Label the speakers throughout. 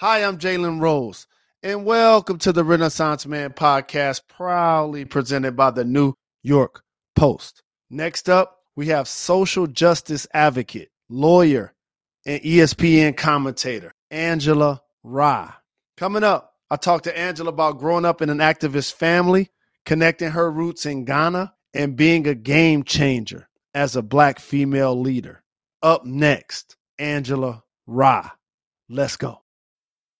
Speaker 1: Hi, I'm Jalen Rose, and welcome to the Renaissance Man podcast, proudly presented by the New York Post. Next up, we have social justice advocate, lawyer, and ESPN commentator, Angela Rye. Coming up, I talked to Angela about growing up in an activist family, connecting her roots in Ghana, and being a game changer as a black female leader. Up next, Angela Rye. Let's go.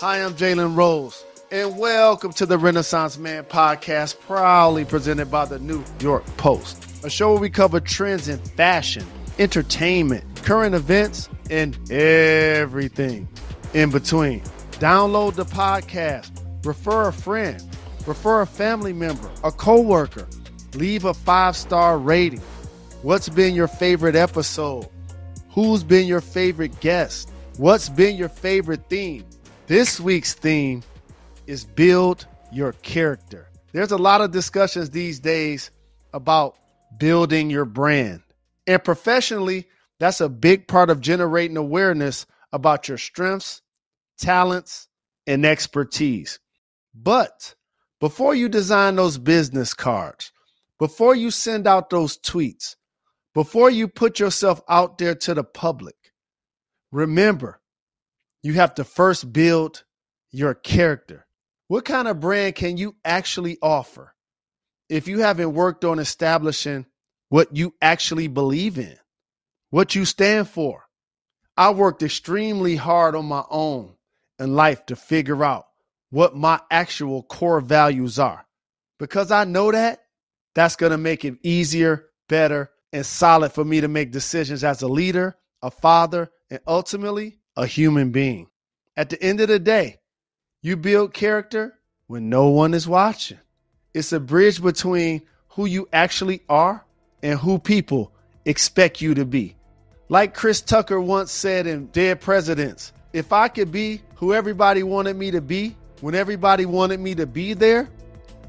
Speaker 1: Hi, I'm Jalen Rose, and welcome to the Renaissance Man podcast, proudly presented by the New York Post, a show where we cover trends in fashion, entertainment, current events, and everything in between. Download the podcast, refer a friend, refer a family member, a coworker, leave a five star rating. What's been your favorite episode? Who's been your favorite guest? What's been your favorite theme? This week's theme is build your character. There's a lot of discussions these days about building your brand. And professionally, that's a big part of generating awareness about your strengths, talents, and expertise. But before you design those business cards, before you send out those tweets, before you put yourself out there to the public, remember you have to first build your character. What kind of brand can you actually offer if you haven't worked on establishing what you actually believe in, what you stand for? I worked extremely hard on my own in life to figure out what my actual core values are. Because I know that, that's going to make it easier, better, and solid for me to make decisions as a leader, a father, and ultimately a human being. At the end of the day, you build character when no one is watching. It's a bridge between who you actually are and who people expect you to be. Like Chris Tucker once said in Dead Presidents, if I could be who everybody wanted me to be when everybody wanted me to be there,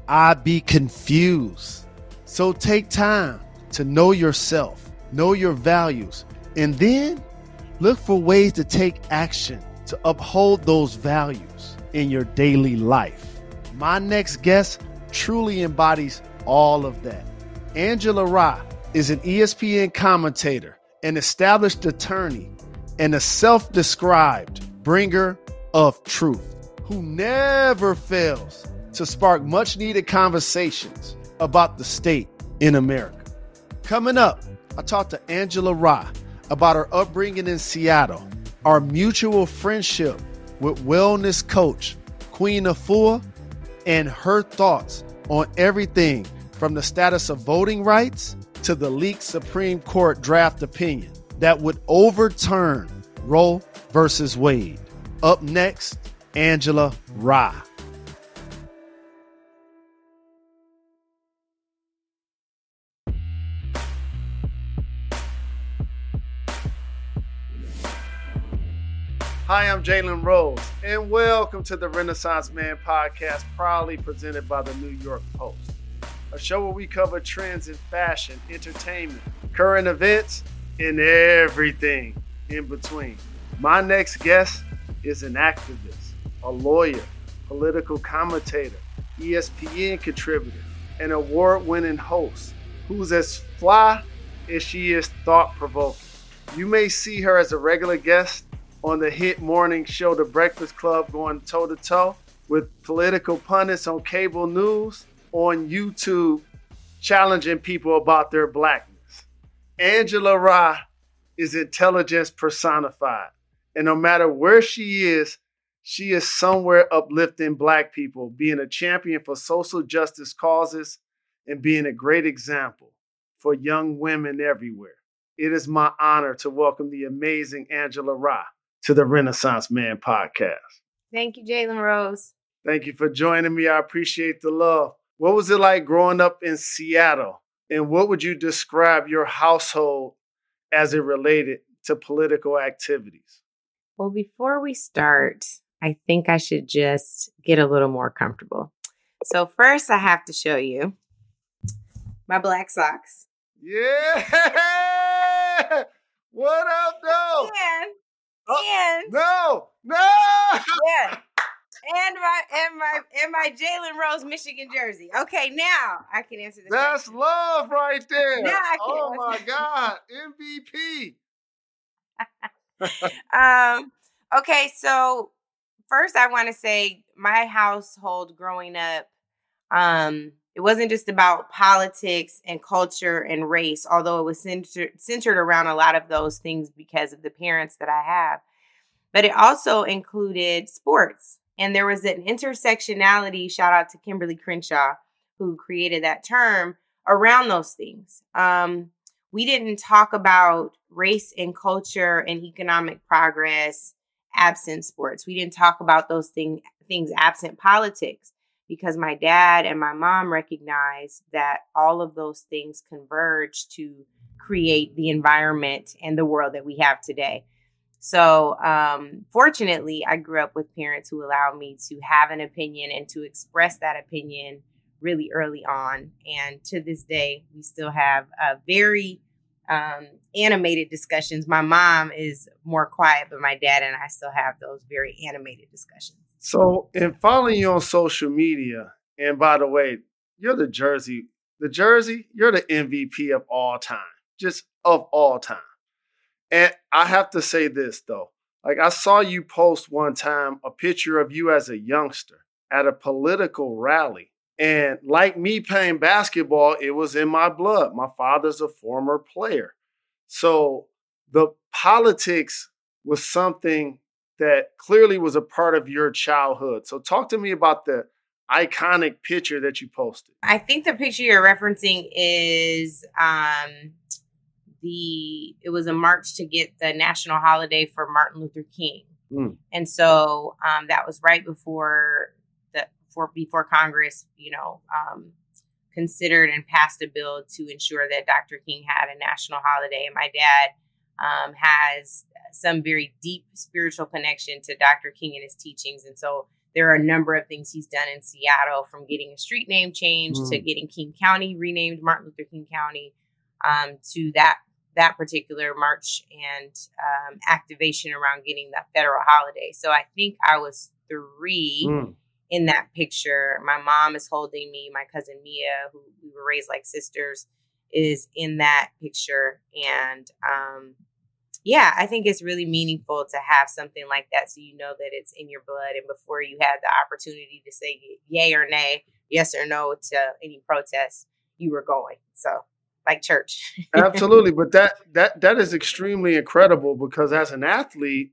Speaker 1: I'd be confused. So take time to know yourself, know your values, and then Look for ways to take action to uphold those values in your daily life. My next guest truly embodies all of that. Angela Rye is an ESPN commentator, an established attorney, and a self described bringer of truth who never fails to spark much needed conversations about the state in America. Coming up, I talked to Angela Rye about our upbringing in Seattle, our mutual friendship with wellness coach Queen Afua, and her thoughts on everything from the status of voting rights to the leaked Supreme Court draft opinion that would overturn Roe versus Wade. Up next, Angela Rye. Hi, I'm Jalen Rose, and welcome to the Renaissance Man podcast, proudly presented by the New York Post, a show where we cover trends in fashion, entertainment, current events, and everything in between. My next guest is an activist, a lawyer, political commentator, ESPN contributor, an award winning host who's as fly as she is thought provoking. You may see her as a regular guest on the hit morning show The Breakfast Club going toe to toe with political pundits on cable news, on YouTube, challenging people about their blackness. Angela Rye is intelligence personified. And no matter where she is, she is somewhere uplifting black people, being a champion for social justice causes and being a great example for young women everywhere. It is my honor to welcome the amazing Angela Rye to the Renaissance Man podcast.
Speaker 2: Thank you, Jalen Rose.
Speaker 1: Thank you for joining me. I appreciate the love. What was it like growing up in Seattle? And what would you describe your household as it related to political activities?
Speaker 2: Well, before we start, I think I should just get a little more comfortable. So, first, I have to show you my black socks.
Speaker 1: Yeah! What up, though?
Speaker 2: And, oh, and
Speaker 1: no, no.
Speaker 2: Yeah. And my and my and my Jalen Rose Michigan jersey. Okay, now I can answer the
Speaker 1: That's
Speaker 2: question.
Speaker 1: love right there.
Speaker 2: Now I can
Speaker 1: oh my. God, MVP.
Speaker 2: um okay so first i want to say my household growing up um it wasn't just about politics and culture and race although it was centered centered around a lot of those things because of the parents that i have but it also included sports. And there was an intersectionality shout out to Kimberlé Crenshaw who created that term around those things. Um we didn't talk about race and culture and economic progress absent sports. We didn't talk about those thing, things absent politics because my dad and my mom recognized that all of those things converge to create the environment and the world that we have today. So, um, fortunately, I grew up with parents who allowed me to have an opinion and to express that opinion really early on. And to this day, we still have a very um, animated discussions. My mom is more quiet, but my dad and I still have those very animated discussions.
Speaker 1: So, in following you on social media, and by the way, you're the Jersey, the Jersey, you're the MVP of all time, just of all time. And I have to say this though, like I saw you post one time a picture of you as a youngster at a political rally. And like me playing basketball, it was in my blood. My father's a former player. So the politics was something that clearly was a part of your childhood. So talk to me about the iconic picture that you posted.
Speaker 2: I think the picture you're referencing is um, the it was a march to get the national holiday for Martin Luther King,
Speaker 1: Mm.
Speaker 2: and so um, that was right before the for before Congress, you know, um, considered and passed a bill to ensure that Dr. King had a national holiday. And my dad um, has some very deep spiritual connection to Dr. King and his teachings, and so there are a number of things he's done in Seattle, from getting a street name changed to
Speaker 1: Mm.
Speaker 2: getting King County renamed Martin Luther King County, um, to that that particular march and um, activation around getting that federal holiday. So I think I was three
Speaker 1: Mm.
Speaker 2: in that picture. My mom is holding me. My cousin Mia, who we were raised like sisters, is in that picture. And um, yeah, I think it's really meaningful to have something like that so you know that it's in your blood. And before you had the opportunity to say yay or nay, yes or no to any protest, you were going. So, like church.
Speaker 1: Absolutely, but that that that is extremely incredible because as an athlete,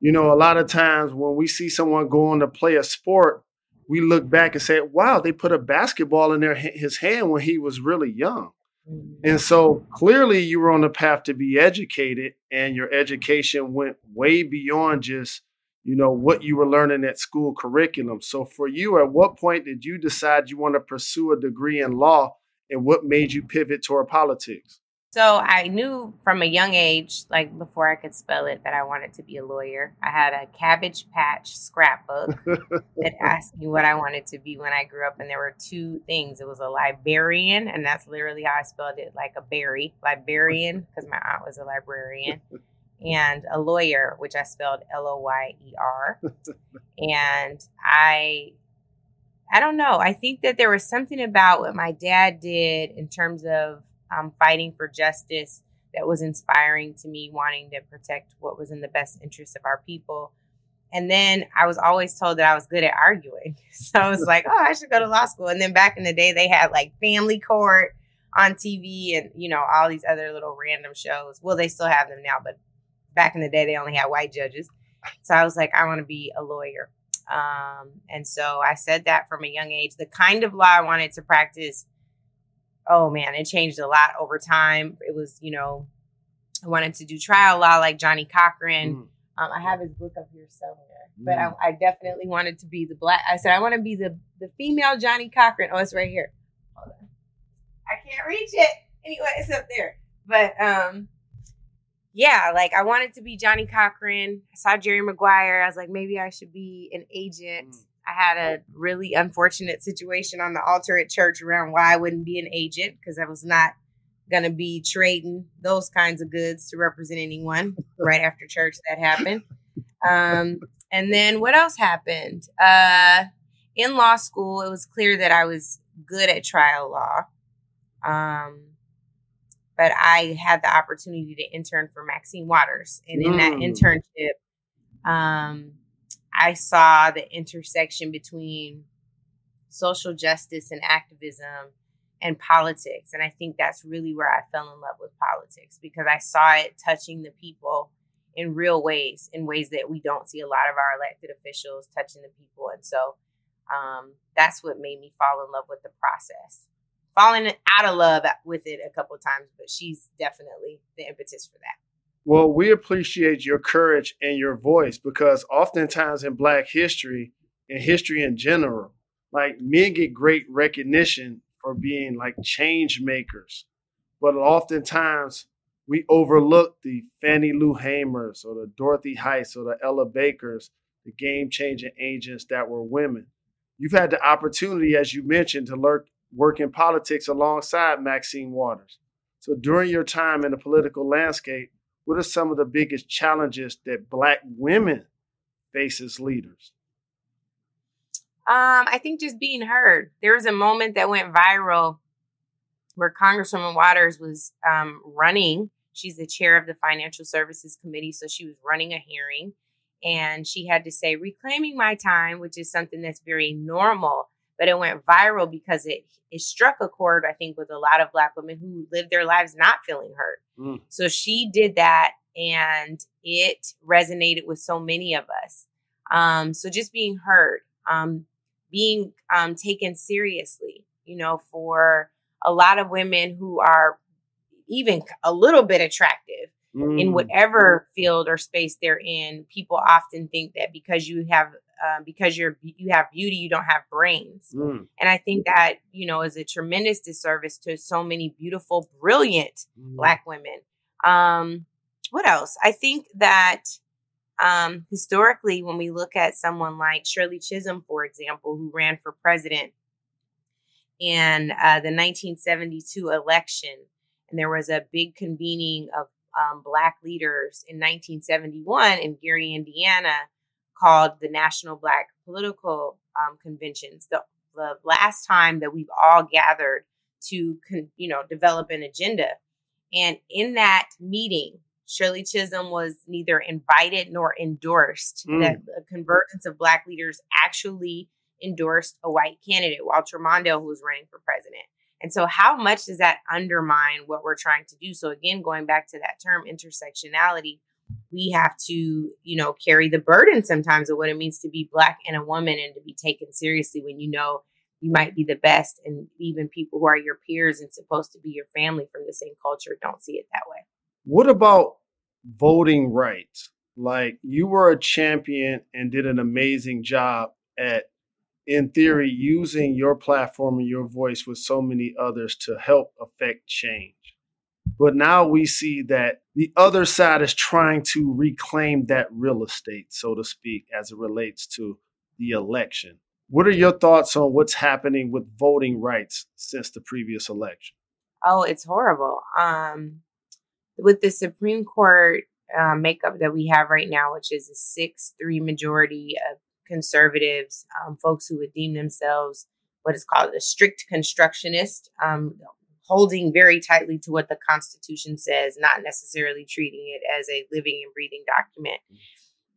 Speaker 1: you know, a lot of times when we see someone going to play a sport, we look back and say, "Wow, they put a basketball in their his hand when he was really young." And mm-hmm. so clearly you were on the path to be educated and your education went way beyond just, you know, what you were learning at school curriculum. So for you, at what point did you decide you want to pursue a degree in law and what made you pivot toward politics?
Speaker 2: So I knew from a young age, like before I could spell it, that I wanted to be a lawyer. I had a Cabbage Patch scrapbook that asked me what I wanted to be when I grew up, and there were two things. It was a librarian, and that's literally how I spelled it, like a berry, librarian, because my aunt was a librarian, and a lawyer, which I spelled L O Y E R. And I I don't know. I think that there was something about what my dad did in terms of um, fighting for justice that was inspiring to me, wanting to protect what was in the best interest of our people. And then I was always told that I was good at arguing. So I was like, oh, I should go to law school. And then back in the day, they had like family court on TV and, you know, all these other little random shows. Well, they still have them now, but back in the day, they only had white judges. So I was like, I want to be a lawyer. Um, and so I said that from a young age. The kind of law I wanted to practice, oh man, it changed a lot over time. It was, you know, I wanted to do trial law like Johnnie Cochran. Mm. Um, I have his book up here somewhere, but mm. I, I, definitely wanted to be the black. I said I want to be the the female Johnnie Cochran. Oh, it's right here. Hold on, I can't reach it. Anyway, it's up there. But um, yeah, like I wanted to be Johnnie Cochran. I saw Jerry Maguire. I was like, maybe I should be an agent. Mm. I had a really unfortunate situation on the altar at church around why I wouldn't be an agent because I was not going to be trading those kinds of goods to represent anyone right after church that happened um, and then what else happened uh, in law school it was clear that i was good at trial law um, but i had the opportunity to intern for maxine waters and in mm. that internship um, i saw the intersection between social justice and activism and politics. And I think that's really where I fell in love with politics because I saw it touching the people in real ways, in ways that we don't see a lot of our elected officials touching the people. And so um, that's what made me fall in love with the process. Falling out of love with it a couple times, but she's definitely the impetus for that.
Speaker 1: Well, we appreciate your courage and your voice because oftentimes in Black history and history in general, like men get great recognition for being like change makers. But oftentimes we overlook the Fannie Lou Hamers or the Dorothy Heights or the Ella Bakers, the game changing agents that were women. You've had the opportunity, as you mentioned, to lurk, work in politics alongside Maxine Waters. So during your time in the political landscape, what are some of the biggest challenges that Black women face as leaders?
Speaker 2: Um, I think just being heard. There was a moment that went viral where Congresswoman Waters was um, running. She's the chair of the Financial Services Committee, so she was running a hearing, and she had to say "reclaiming my time," which is something that's very normal, but it went viral because it it struck a chord, I think, with a lot of Black women who lived their lives not feeling hurt. Mm. So she did that, and it resonated with so many of us. Um, so just being heard. Um, being um, taken seriously, you know, for a lot of women who are even a little bit attractive mm. in whatever field or space they're in. People often think that because you have uh, because you're you have beauty, you don't have brains, mm. and I think that you know is a tremendous disservice to so many beautiful, brilliant mm. Black women. Um, what else? I think that um, historically, when we look at someone like Shirley Chisholm, for example, who ran for president in uh, the 1972 election, and there was a big convening of um, Black leaders in 1971 in Gary, Indiana, called the National Black Political um, Conventions. The, the last time that we've all gathered to, con- you know, develop an agenda. And in that meeting, Shirley Chisholm was neither invited nor endorsed. Mm. That the convergence of Black leaders actually endorsed a white candidate, Walter Mondale, who was running for president. And so, how much does that undermine what we're trying to do? So, again, going back to that term intersectionality, we have to, you know, carry the burden sometimes of what it means to be Black and a woman and to be taken seriously when you know you might be the best. And even people who are your peers and supposed to be your family from the same culture don't see it that way.
Speaker 1: What about voting rights? Like you were a champion and did an amazing job at, in theory, using your platform and your voice with so many others to help affect change. But now we see that the other side is trying to reclaim that real estate, so to speak, as it relates to the election. What are your thoughts on what's happening with voting rights since the previous election?
Speaker 2: Oh, it's horrible. Um, with the Supreme Court uh, makeup that we have right now, which is a 6 3 majority of conservatives, um, folks who would deem themselves what is called a strict constructionist, um, holding very tightly to what the Constitution says, not necessarily treating it as a living and breathing document.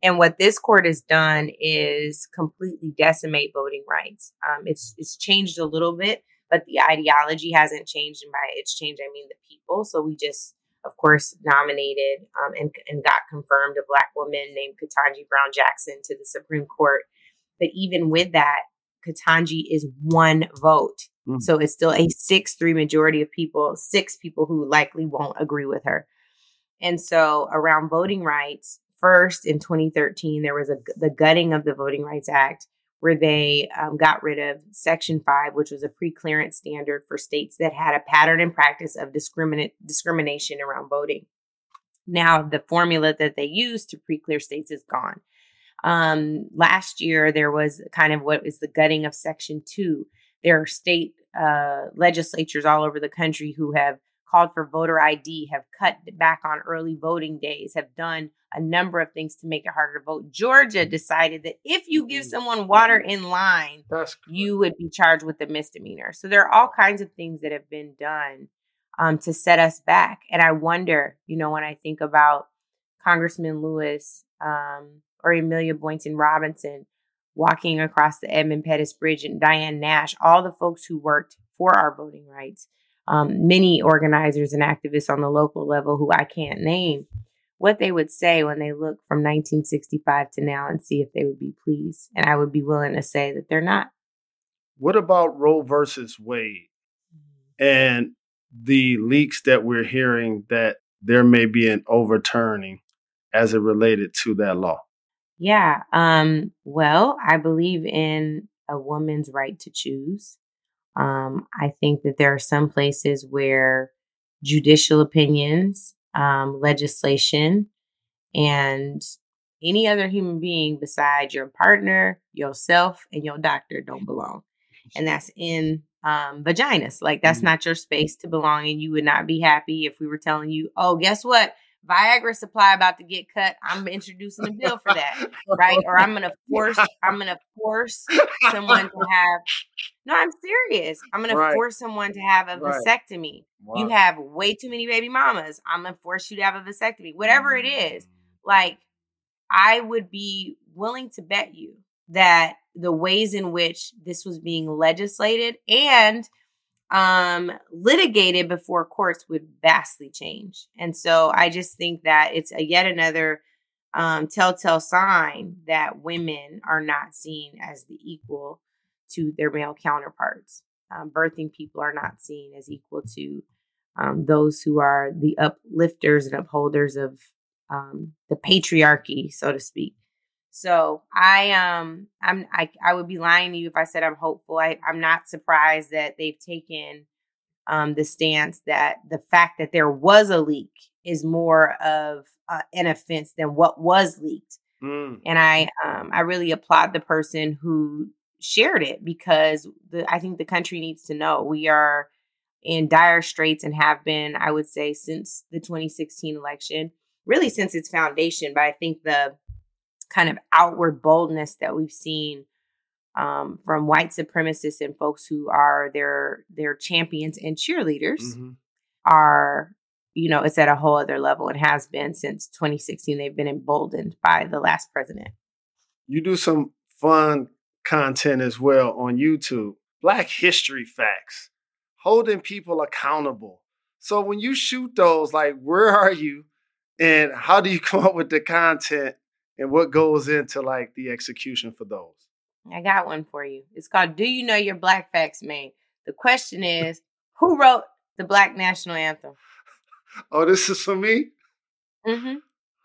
Speaker 2: And what this court has done is completely decimate voting rights. Um, it's it's changed a little bit, but the ideology hasn't changed. And by its change, I mean the people. So we just, of course, nominated um, and and got confirmed a black woman named Ketanji Brown Jackson to the Supreme Court. But even with that, Ketanji is one vote. Mm. So it's still a 6 3 majority of people, six people who likely won't agree with her. And so around voting rights, first in 2013, there was a, the gutting of the Voting Rights Act where they um, got rid of Section 5, which was a pre-clearance standard for states that had a pattern and practice of discriminate, discrimination around voting. Now, the formula that they used to pre-clear states is gone. Um, last year, there was kind of what is the gutting of Section 2. There are state uh, legislatures all over the country who have called for voter ID, have cut back on early voting days, have done a number of things to make it harder to vote. Georgia decided that if you give mm-hmm. someone water in line, you would be charged with a misdemeanor. So there are all kinds of things that have been done um, to set us back. And I wonder, you know, when I think about Congressman Lewis um, or Amelia Boynton Robinson walking across the Edmund Pettus Bridge and Diane Nash, all the folks who worked for our voting rights, um, many organizers and activists on the local level who I can't name, what they would say when they look from 1965 to now and see if they would be pleased. And I would be willing to say that they're not.
Speaker 1: What about Roe versus Wade and the leaks that we're hearing that there may be an overturning as it related to that law?
Speaker 2: Yeah. Um, well, I believe in a woman's right to choose. Um, I think that there are some places where judicial opinions, um, legislation, and any other human being besides your partner, yourself, and your doctor don't belong. And that's in um, vaginas. Like, that's mm-hmm. not your space to belong. And you would not be happy if we were telling you, oh, guess what? Viagra supply about to get cut. I'm introducing a bill for that, right? Or I'm gonna force. I'm gonna force someone to have. No, I'm serious. I'm gonna right. force someone to have a right. vasectomy. Wow. You have way too many baby mamas. I'm gonna force you to have a vasectomy. Whatever it is, mm. like I would be willing to bet you that the ways in which this was being legislated and um, litigated before courts would vastly change. And so I just think that it's a yet another um, telltale sign that women are not seen as the equal to their male counterparts. Um, birthing people are not seen as equal to um, those who are the uplifters and upholders of um, the patriarchy, so to speak. So I um I'm I I would be lying to you if I said I'm hopeful. I, I'm not surprised that they've taken um the stance that the fact that there was a leak is more of uh, an offense than what was leaked. Mm. And I um I really applaud the person who shared it because the I think the country needs to know we are in dire straits and have been I would say since the 2016 election, really since its foundation, but I think the kind of outward boldness that we've seen um, from white supremacists and folks who are their their champions and cheerleaders mm-hmm. are you know it's at a whole other level. And has been since 2016 they've been emboldened by the last president.
Speaker 1: You do some fun content as well on youtube. Black history facts holding people accountable. So when you shoot those like where are you and how do you come up with the content and what goes into like the execution for those?
Speaker 2: I got one for you. It's called Do You Know Your Black Facts Man? The question is, who wrote the Black National Anthem?
Speaker 1: oh, this is for me? Mm-hmm.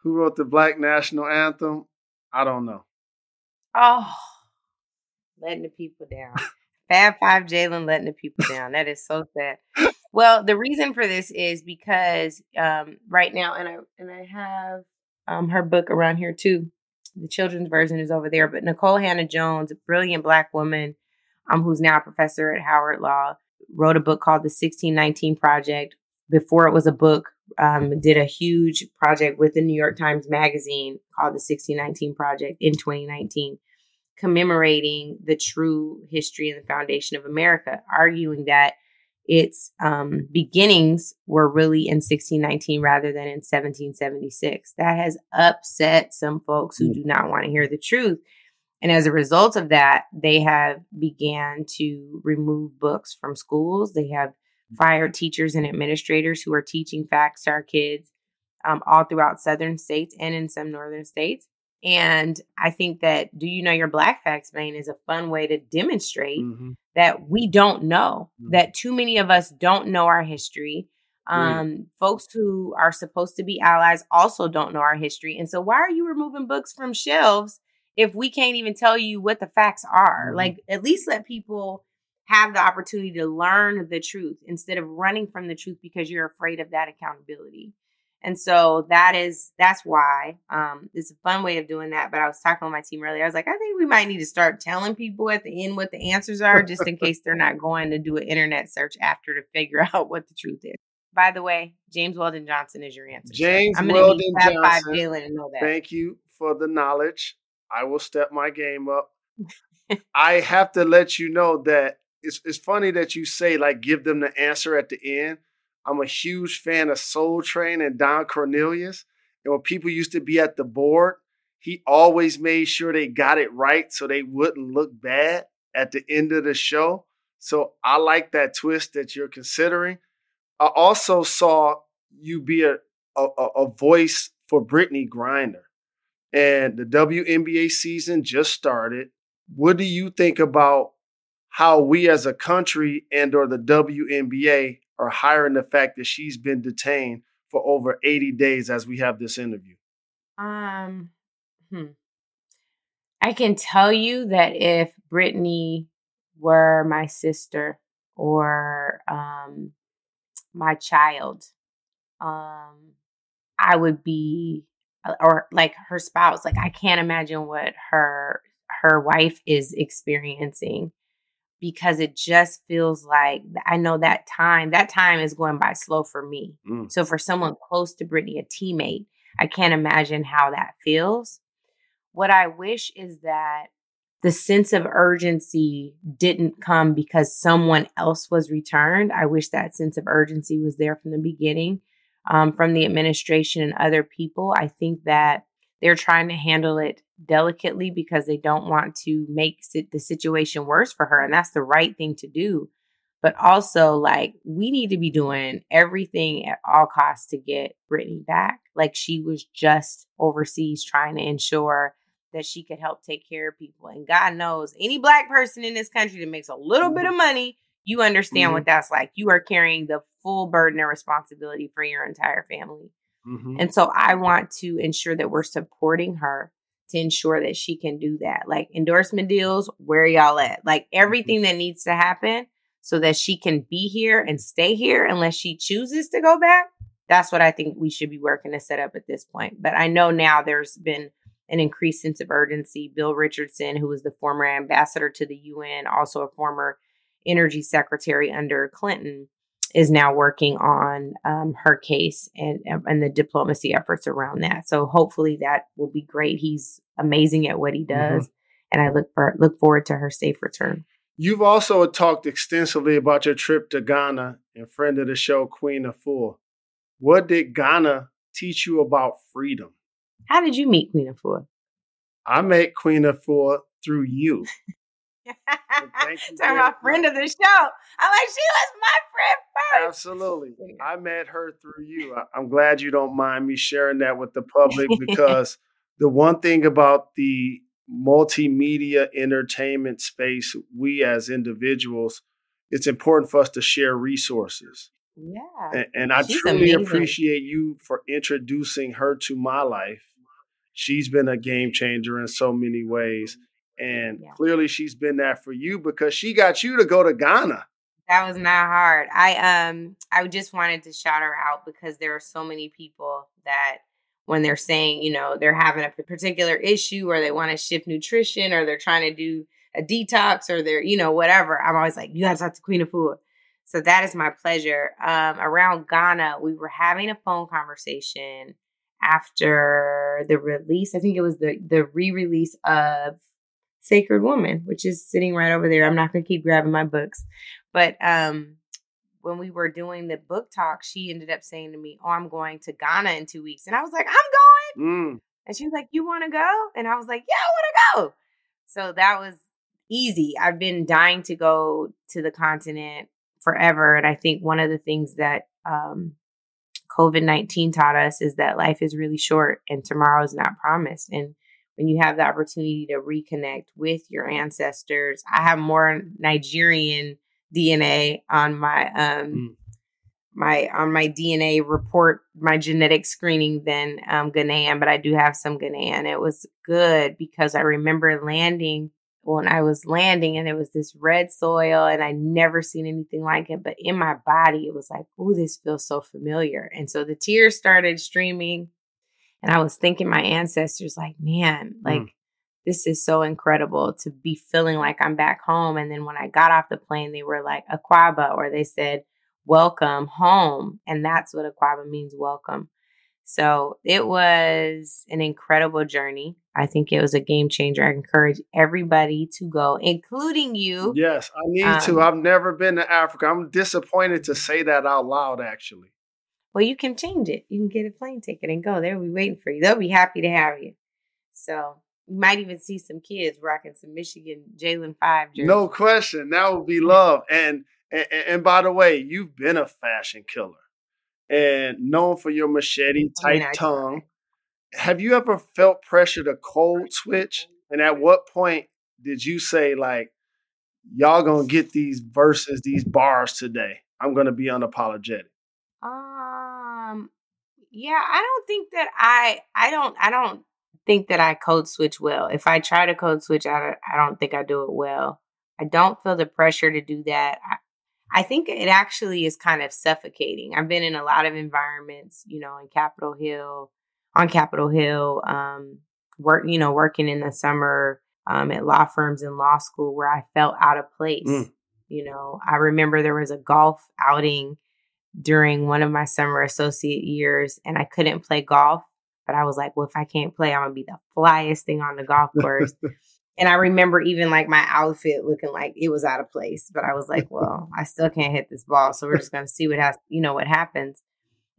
Speaker 1: Who wrote the Black National Anthem? I don't know.
Speaker 2: Oh, letting the people down. Fab Five Jalen letting the people down. That is so sad. Well, the reason for this is because um, right now, and I and I have um, her book around here too. The children's version is over there. But Nikole Hannah-Jones, a brilliant black woman um, who's now a professor at Howard Law, wrote a book called The 1619 Project. Before it was a book, um, did a huge project with the New York Times Magazine called The 1619 Project in 2019, commemorating the true history and the foundation of America, arguing that its um, beginnings were really in 1619 rather than in 1776. That has upset some folks who mm. do not want to hear the truth. And as a result of that, they have began to remove books from schools. They have fired teachers and administrators who are teaching facts to our kids um, all throughout southern states and in some northern states. And I think that Do You Know Your Black Facts, Man is a fun way to demonstrate mm-hmm. That we don't know, mm-hmm. that too many of us don't know our history. Um, Folks who are supposed to be allies also don't know our history. And so, why are you removing books from shelves if we can't even tell you what the facts are? Mm-hmm. Like, at least let people have the opportunity to learn the truth instead of running from the truth because you're afraid of that accountability. And so that is that's why um, it's a fun way of doing that. But I was talking with my team earlier. I was like, I think we might need to start telling people at the end what the answers are, just in case they're not going to do an internet search after to figure out what the truth is. By the way, James Weldon Johnson is your answer.
Speaker 1: James I'm Weldon Johnson. Five to know that. Thank you for the knowledge. I will step my game up. I have to let you know that it's it's funny that you say like give them the answer at the end. I'm a huge fan of Soul Train and Don Cornelius. And when people used to be at the board, he always made sure they got it right so they wouldn't look bad at the end of the show. So I like that twist that you're considering. I also saw you be a, a, a voice for Brittney Griner. And the WNBA season just started. What do you think about how we as a country and or the WNBA are hiring the fact that she's been detained for over 80 days as we have this interview?
Speaker 2: Um hmm. I can tell you that if Brittney were my sister or um my child, um I would be or like her spouse, like I can't imagine what her her wife is experiencing because it just feels like I know that time, that time is going by slow for me. Mm. So for someone close to Brittney, a teammate, I can't imagine how that feels. What I wish is that the sense of urgency didn't come because someone else was returned. I wish that sense of urgency was there from the beginning, um, from the administration and other people. I think that they're trying to handle it delicately because they don't want to make the situation worse for her. And that's the right thing to do. But also, like, we need to be doing everything at all costs to get Brittney back. Like, she was just overseas trying to ensure that she could help take care of people. And God knows, any black person in this country that makes a little bit of mm-hmm. money, you understand mm-hmm. what that's like. You are carrying the full burden and responsibility for your entire family. Mm-hmm. And so I want to ensure that we're supporting her to ensure that she can do that. Like endorsement deals, where y'all at? Like mm-hmm. everything that needs to happen so that she can be here and stay here unless she chooses to go back. That's what I think we should be working to set up at this point. But I know now there's been an increased sense of urgency. Bill Richardson, who was the former ambassador to the UN, also a former energy secretary under Clinton, is now working on um, her case and and the diplomacy efforts around that. So hopefully that will be great. He's amazing at what he mm-hmm. does, mm-hmm. and I look for look forward to her safe return.
Speaker 1: You've also talked extensively about your trip to Ghana and friend of the show, Queen Afua. What did Ghana teach you about freedom?
Speaker 2: How did you meet Queen Afua?
Speaker 1: I met Queen Afua through you.
Speaker 2: Talking about friend of the show. I'm like, she was my friend first.
Speaker 1: Absolutely. I met her through you. I'm glad you don't mind me sharing that with the public because the one thing about the multimedia entertainment space, we as individuals, it's important for us to share resources.
Speaker 2: Yeah.
Speaker 1: And, and I She's truly amazing. appreciate you for introducing her to my life. She's been a game changer in so many ways. And yeah. clearly she's been that for you because she got you to go to Ghana.
Speaker 2: That was not hard. I um I just wanted to shout her out because there are so many people that when they're saying, you know, they're having a particular issue or they want to shift nutrition or they're trying to do a detox or they're, you know, whatever. I'm always like, you gotta talk to Queen Afua. So that is my pleasure. Um, around Ghana, we were having a phone conversation after the release. I think it was the the re-release of Sacred Woman, which is sitting right over there. I'm not going to keep grabbing my books, but um, when we were doing the book talk, she ended up saying to me, "Oh, I'm going to Ghana in two weeks," and I was like, "I'm going," mm. and she was like, "You want to go?" And I was like, "Yeah, I want to go." So that was easy. I've been dying to go to the continent forever, and I think one of the things that um, COVID 19 taught us is that life is really short and tomorrow is not promised. And when you have the opportunity to reconnect with your ancestors, I have more Nigerian DNA on my um mm. my on my DNA report, my genetic screening than um Ghanaian, but I do have some Ghanaian. It was good because I remember landing when I was landing and it was this red soil and I never seen anything like it. But in my body, it was like, oh, this feels so familiar. And so the tears started streaming. And I was thinking my ancestors, like, man, like mm. this is so incredible to be feeling like I'm back home. And then when I got off the plane, they were like, Akwaaba, or they said, welcome home. And that's what Akwaaba means, welcome. So it was an incredible journey. I think it was a game changer. I encourage everybody to go, including you.
Speaker 1: Yes, I need um, to. I've never been to Africa. I'm disappointed to say that out loud, actually.
Speaker 2: Well, you can change it. You can get a plane ticket and go. They'll be waiting for you. They'll be happy to have you. So you might even see some kids rocking some Michigan Jalen Five jerseys.
Speaker 1: No question. That would be love. And, and and by the way, you've been a fashion killer and known for your machete type I mean, tongue. Have you ever felt pressure to code switch? And at what point did you say, like, y'all gonna get these verses, these bars today? I'm gonna be unapologetic.
Speaker 2: Um, yeah, I don't think that I, I don't, I don't think that I code switch well. If I try to code switch, I, don't, I don't think I do it well. I don't feel the pressure to do that. I, I think it actually is kind of suffocating. I've been in a lot of environments, you know, in Capitol Hill, on Capitol Hill, um, work, you know, working in the summer um, at law firms and law school where I felt out of place. Mm. You know, I remember there was a golf outing during one of my summer associate years and I couldn't play golf, but I was like, well, if I can't play, I'm gonna be the flyest thing on the golf course. And I remember even like my outfit looking like it was out of place, but I was like, well, I still can't hit this ball. So we're just going to see what has, you know, what happens.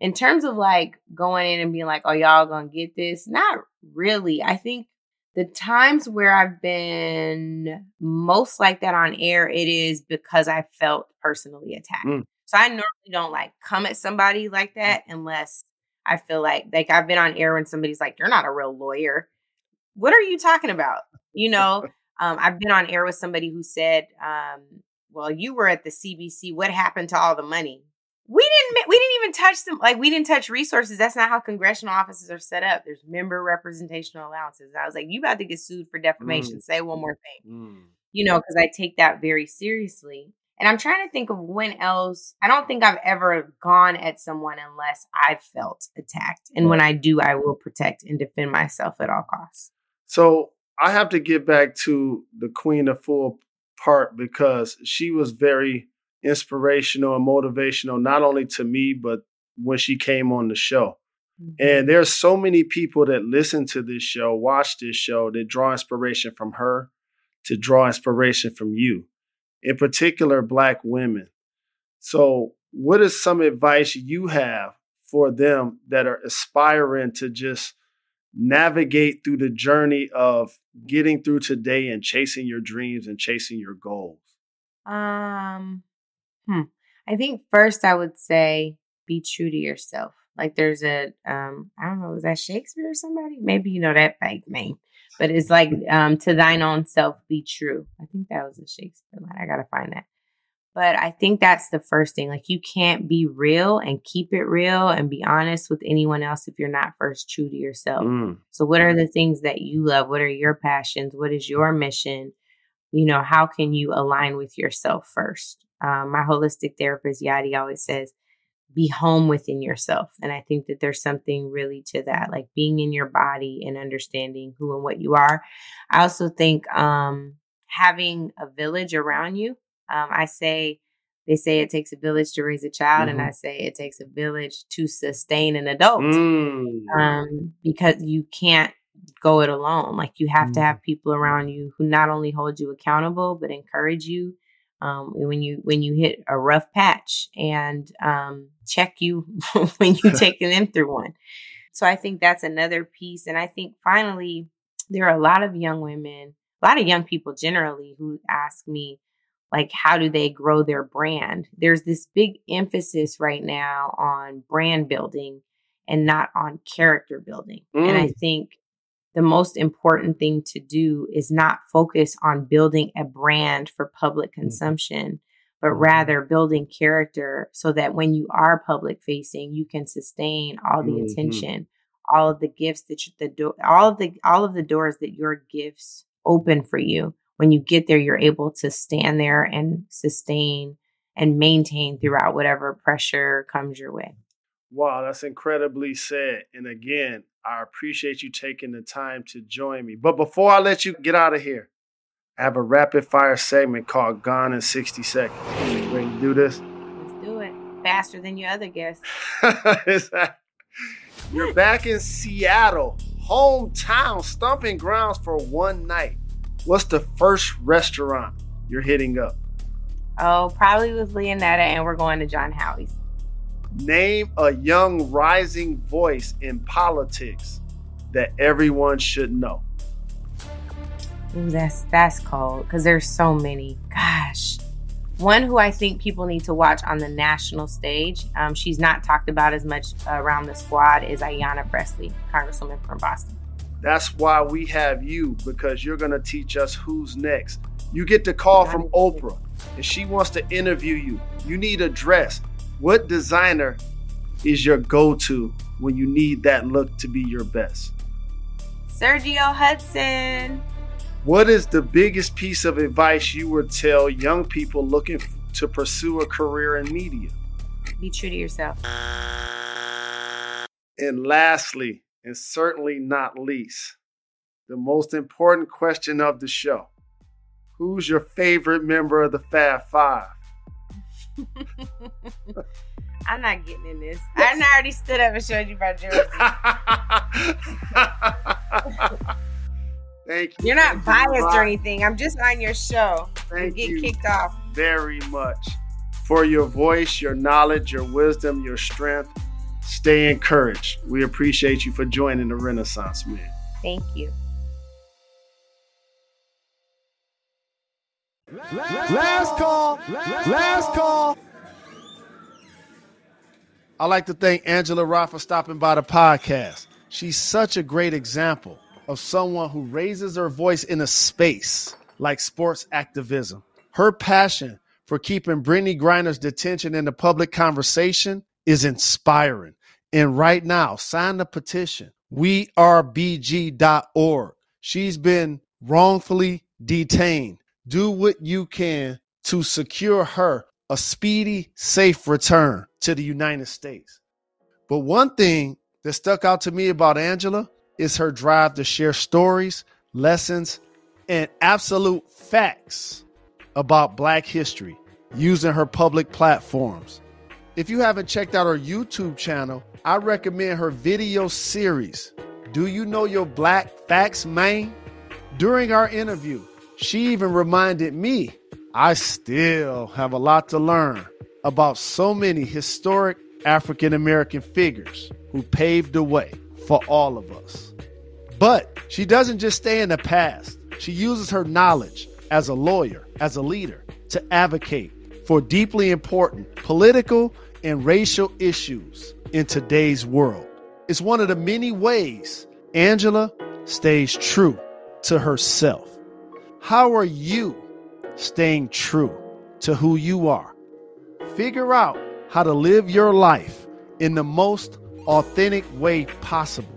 Speaker 2: In terms of like going in and being like, oh, y'all going to get this, not really. I think the times where I've been most like that on air, it is because I felt personally attacked. Mm. So I normally don't like come at somebody like that unless I feel like like I've been on air when somebody's like, "You're not a real lawyer." What are you talking about? You know, um, I've been on air with somebody who said, um, "Well, you were at the CBC. What happened to all the money?" We didn't. We didn't even touch them. Like we didn't touch resources. That's not how congressional offices are set up. There's member representational allowances. And I was like, "You about to get sued for defamation? Mm. Say one more thing." Mm. You know, because I take that very seriously. And I'm trying to think of when else. I don't think I've ever gone at someone unless I've felt attacked. And when I do, I will protect and defend myself at all costs.
Speaker 1: So I have to get back to the Queen Afua part because she was very inspirational and motivational, not only to me, but when she came on the show. Mm-hmm. And there's so many people that listen to this show, watch this show, that draw inspiration from her, to draw inspiration from you, in particular, Black women. So, what is some advice you have for them that are aspiring to just navigate through the journey of getting through today and chasing your dreams and chasing your goals?
Speaker 2: Um, hmm. I think first I would say be true to yourself. Like there's a um, I don't know, is that Shakespeare or somebody? Maybe you know that fake name. But it's like um to thine own self be true. I think that was a Shakespeare line. I gotta find that. But I think that's the first thing. Like you can't be real and keep it real and be honest with anyone else if you're not first true to yourself. Mm. So what are the things that you love? What are your passions? What is your mission? You know, how can you align with yourself first? Um, my holistic therapist, Yadi, always says, be home within yourself. And I think that there's something really to that, like being in your body and understanding who and what you are. I also think um, having a village around you um, I say, they say it takes a village to raise a child, mm-hmm. and I say it takes a village to sustain an adult mm. um, because you can't go it alone. Like you have mm. to have people around you who not only hold you accountable, but encourage you, um, when you when you hit a rough patch and um, check you when you taking them through one. So I think that's another piece. And I think finally, there are a lot of young women, a lot of young people generally who ask me, like, how do they grow their brand? There's this big emphasis right now on brand building and not on character building. Mm. And I mm. think the most important thing to do is not focus on building a brand for public mm-hmm. consumption, but mm-hmm. rather building character so that when you are public facing, you can sustain all the mm-hmm. attention, all of the gifts that you, the door, all of the all of the doors that your gifts open for you. When you get there, you're able to stand there and sustain and maintain throughout whatever pressure comes your way.
Speaker 1: Wow, that's incredibly said. And again, I appreciate you taking the time to join me. But before I let you get out of here, I have a rapid fire segment called Gone in 60 Seconds. You ready to do this?
Speaker 2: Let's do it. Faster than your other guests.
Speaker 1: You're back in Seattle, hometown, stomping grounds for one night. What's the first restaurant you're hitting up?
Speaker 2: Oh, probably with Leonetta, and we're going to John Howie's.
Speaker 1: Name a young rising voice in politics that everyone should know.
Speaker 2: Ooh, that's that's cold because there's so many. Gosh, one who I think people need to watch on the national stage. Um, she's not talked about as much around the squad is Ayanna Pressley, Congresswoman from Boston.
Speaker 1: That's why we have you because you're going to teach us who's next. You get the call from Oprah and she wants to interview you. You need a dress. What designer is your go to when you need that look to be your best?
Speaker 2: Sergio Hudson.
Speaker 1: What is the biggest piece of advice you would tell young people looking to pursue a career in media?
Speaker 2: Be true to yourself.
Speaker 1: And lastly, and certainly not least, the most important question of the show Who's your favorite member of the Fab Five?
Speaker 2: I'm not getting in this. I already stood up and showed you my jersey.
Speaker 1: Thank you.
Speaker 2: You're not biased or anything. I'm just on your show. Thank you. Get kicked off.
Speaker 1: Very much for your voice, your knowledge, your wisdom, your strength. Stay encouraged. We appreciate you for joining the Renaissance Man.
Speaker 2: Thank you.
Speaker 1: Last call. Last call. I'd like to thank Angela Roth for stopping by the podcast. She's such a great example of someone who raises her voice in a space like sports activism. Her passion for keeping Brittney Griner's detention in the public conversation is inspiring. And right now, sign the petition. WeAreBG.org. She's been wrongfully detained do what you can to secure her a speedy, safe return to the United States. But one thing that stuck out to me about Angela is her drive to share stories, lessons, and absolute facts about Black history using her public platforms. If you haven't checked out her YouTube channel, I recommend her video series, Do You Know Your Black Facts, Man? During our interview, she even reminded me I still have a lot to learn about so many historic African American figures who paved the way for all of us. But she doesn't just stay in the past, she uses her knowledge as a lawyer, as a leader, to advocate for deeply important political and racial issues in today's world. It's one of the many ways Angela stays true to herself. How are you staying true to who you are? Figure out how to live your life in the most authentic way possible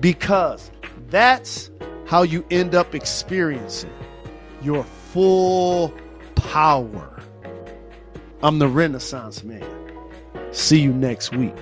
Speaker 1: because that's how you end up experiencing your full power. I'm the Renaissance Man. See you next week.